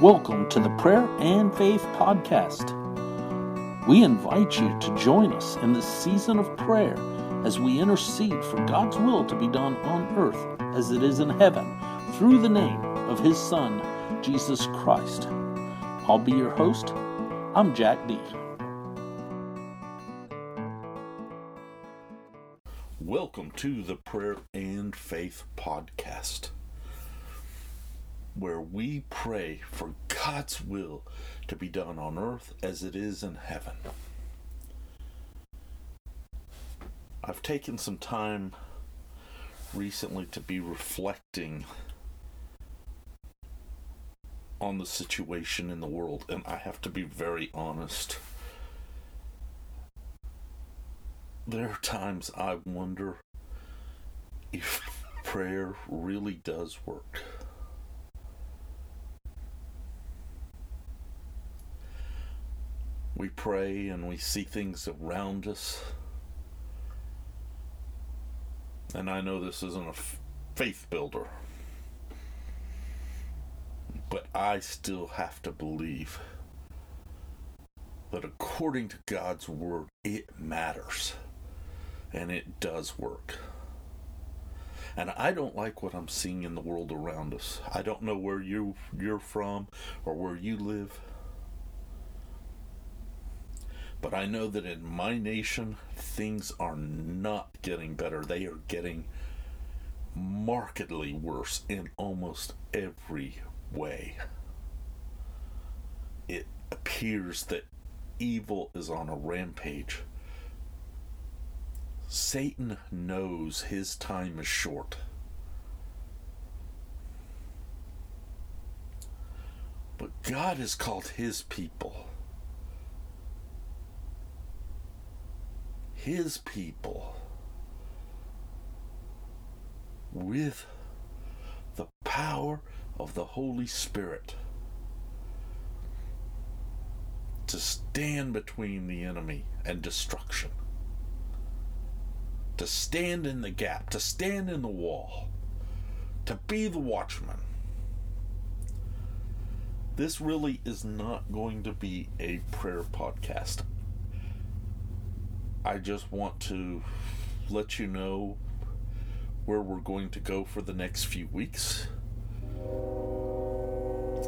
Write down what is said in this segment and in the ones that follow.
Welcome to the Prayer and Faith Podcast. We invite you to join us in this season of prayer as we intercede for God's will to be done on earth as it is in heaven through the name of His Son, Jesus Christ. I'll be your host. I'm Jack D. Welcome to the Prayer and Faith Podcast where we pray for God's will to be done on earth as it is in heaven. I've taken some time recently to be reflecting on the situation in the world, and I have to be very honest. There are times I wonder if prayer really does work. We pray and we see things around us. And I know this isn't a faith builder, but I still have to believe that according to God's word, it matters and it does work. And I don't like what I'm seeing in the world around us. I don't know where you you're from or where you live. But I know that in my nation, things are not getting better. They are getting markedly worse in almost every way. It appears that evil is on a rampage. Satan knows his time is short. But God has called his people his people with the power of the Holy Spirit to stand between the enemy and destruction, to stand in the gap, to stand in the wall, to be the watchman. This really is not going to be a prayer podcast. I just want to let you know where we're going to go for the next few weeks.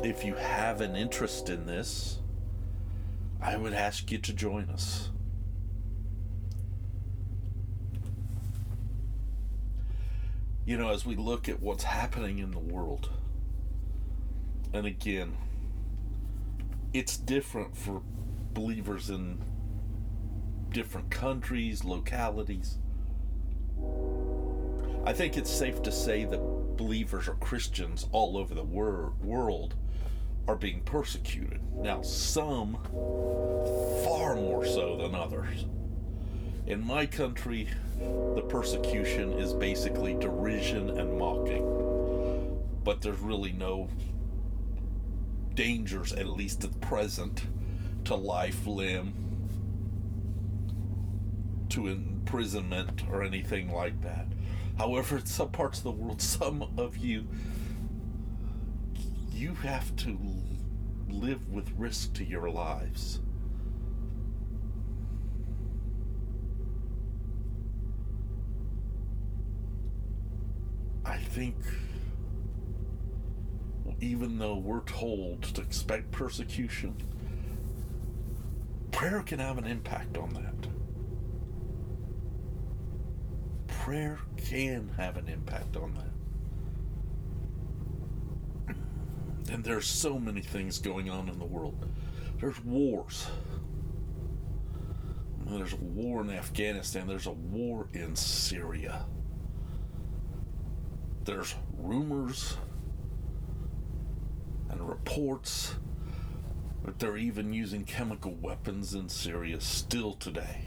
If you have an interest in this, I would ask you to join us. You know, as we look at what's happening in the world, and again, it's different for believers in different countries, localities. I think it's safe to say that believers or Christians all over the wor- world are being persecuted. Now, some far more so than others. In my country, the persecution is basically derision and mocking. But there's really no dangers, at least at present, to life, limb, to imprisonment or anything like that. However, in some parts of the world, some of you, you have to live with risk to your lives. I think even though we're told to expect persecution, prayer can have an impact on that. Prayer can have an impact on that. And there's so many things going on in the world. There's wars. There's a war in Afghanistan. There's a war in Syria. There's rumors and reports that they're even using chemical weapons in Syria still today.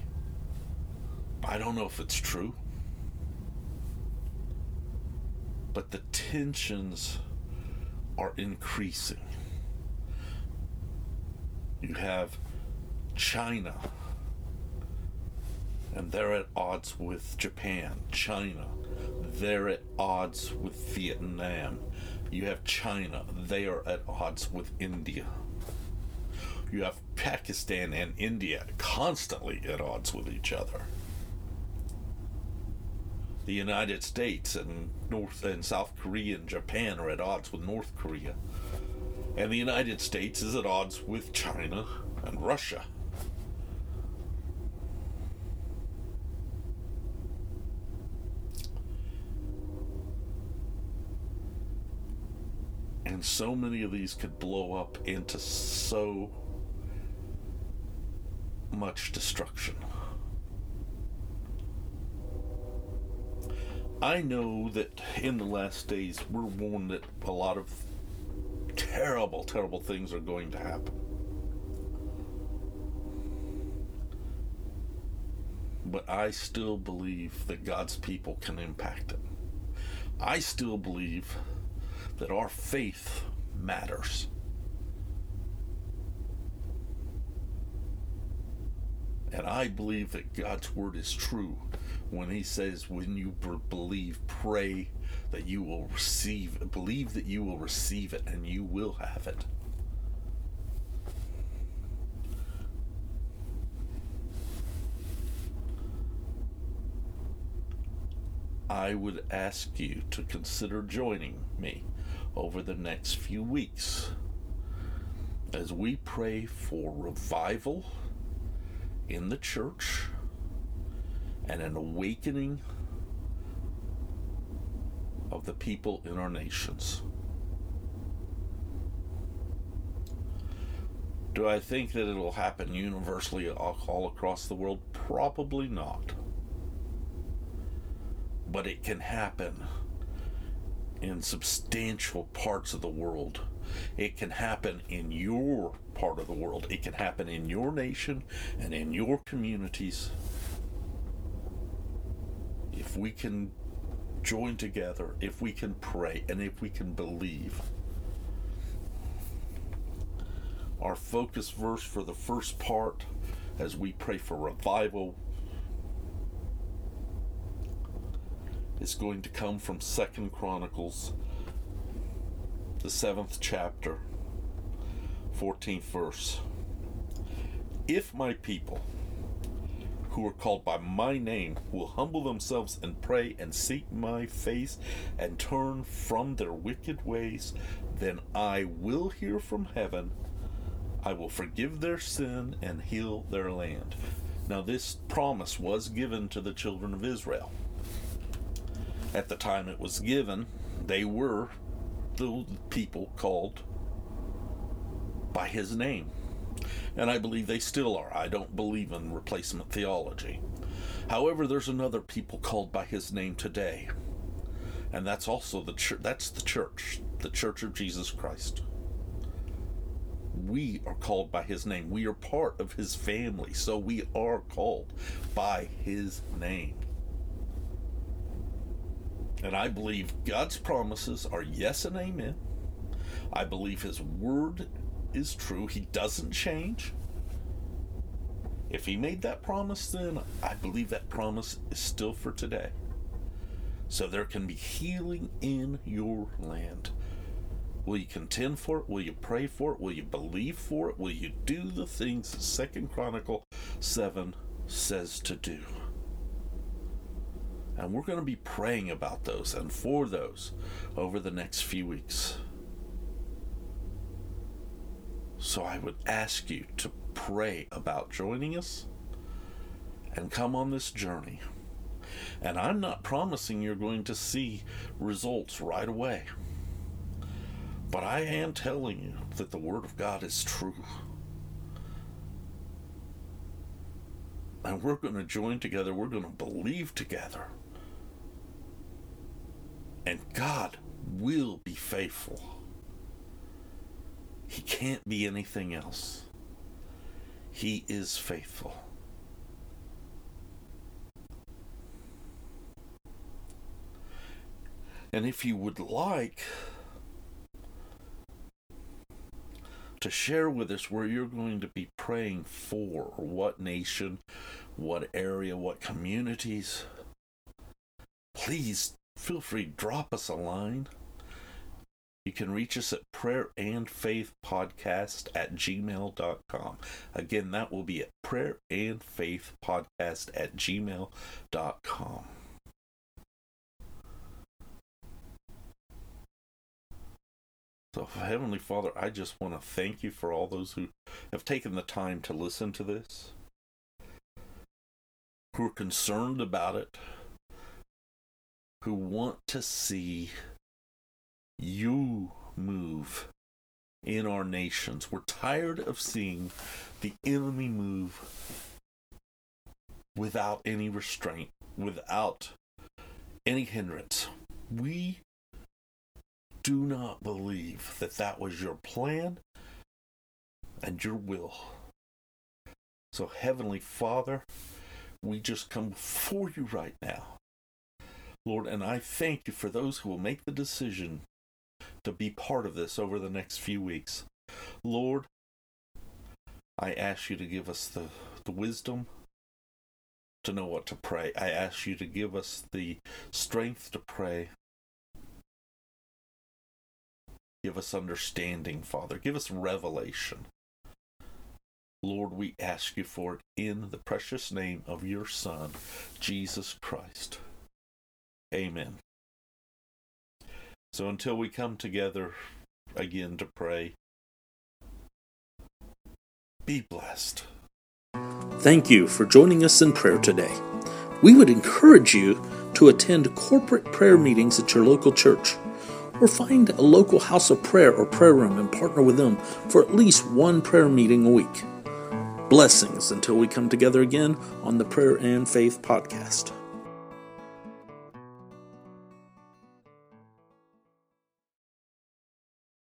I don't know if it's true. But the tensions are increasing. You have China, and they're at odds with Japan. China, they're at odds with Vietnam. You have China, they are at odds with India. You have Pakistan and India constantly at odds with each other. The United States and North and South Korea and Japan are at odds with North Korea. And the United States is at odds with China and Russia. And so many of these could blow up into so much destruction. I know that in the last days we're warned that a lot of terrible, terrible things are going to happen. But I still believe that God's people can impact it. I still believe that our faith matters. And I believe that God's word is true when he says, when you believe, pray that you will receive, believe that you will receive it and you will have it. I would ask you to consider joining me over the next few weeks as we pray for revival in the church and an awakening of the people in our nations. Do I think that it'll happen universally all across the world? Probably not. But it can happen in substantial parts of the world. It can happen in your part of the world. It can happen in your nation and in your communities if we can join together, if we can pray, and if we can believe. Our focus verse for the first part as we pray for revival is going to come from Second Chronicles, the seventh chapter, 14th verse. If my people, who are called by my name will humble themselves and pray and seek my face and turn from their wicked ways, then I will hear from heaven. I will forgive their sin and heal their land. Now, this promise was given to the children of Israel. At the time it was given, they were the people called by his name and I believe they still are. I don't believe in replacement theology. However, there's another people called by his name today. And that's also the church that's the church, the church of Jesus Christ. We are called by his name. We are part of his family, so we are called by his name. And I believe God's promises are yes and amen. I believe his word is true. He doesn't change. If he made that promise then, I believe that promise is still for today. So there can be healing in your land. Will you contend for it? Will you pray for it? Will you believe for it? Will you do the things that Second Chronicle 7 says to do? And we're going to be praying about those and for those over the next few weeks. So I would ask you to pray about joining us and come on this journey. And I'm not promising you're going to see results right away. But I am telling you that the Word of God is true. And we're going to join together, we're going to believe together. And God will be faithful. He can't be anything else. He is faithful. And if you would like to share with us where you're going to be praying for, or what nation, what area, what communities, please feel free to drop us a line You can reach us at prayer and faith podcast at gmail.com. Again, that will be at prayer and faith podcast at gmail.com. So, Heavenly Father, I just want to thank you for all those who have taken the time to listen to this, who are concerned about it, who want to see you move in our nations. We're tired of seeing the enemy move without any restraint, without any hindrance. We do not believe that that was your plan and your will. So, Heavenly Father, we just come before you right now. Lord, and I thank you for those who will make the decision to be part of this over the next few weeks. Lord, I ask you to give us the, the wisdom to know what to pray. I ask you to give us the strength to pray. Give us understanding, Father. Give us revelation. Lord, we ask you for it in the precious name of your Son, Jesus Christ. Amen. So until we come together again to pray, be blessed. Thank you for joining us in prayer today. We would encourage you to attend corporate prayer meetings at your local church or find a local house of prayer or prayer room and partner with them for at least one prayer meeting a week. Blessings until we come together again on the Prayer and Faith podcast.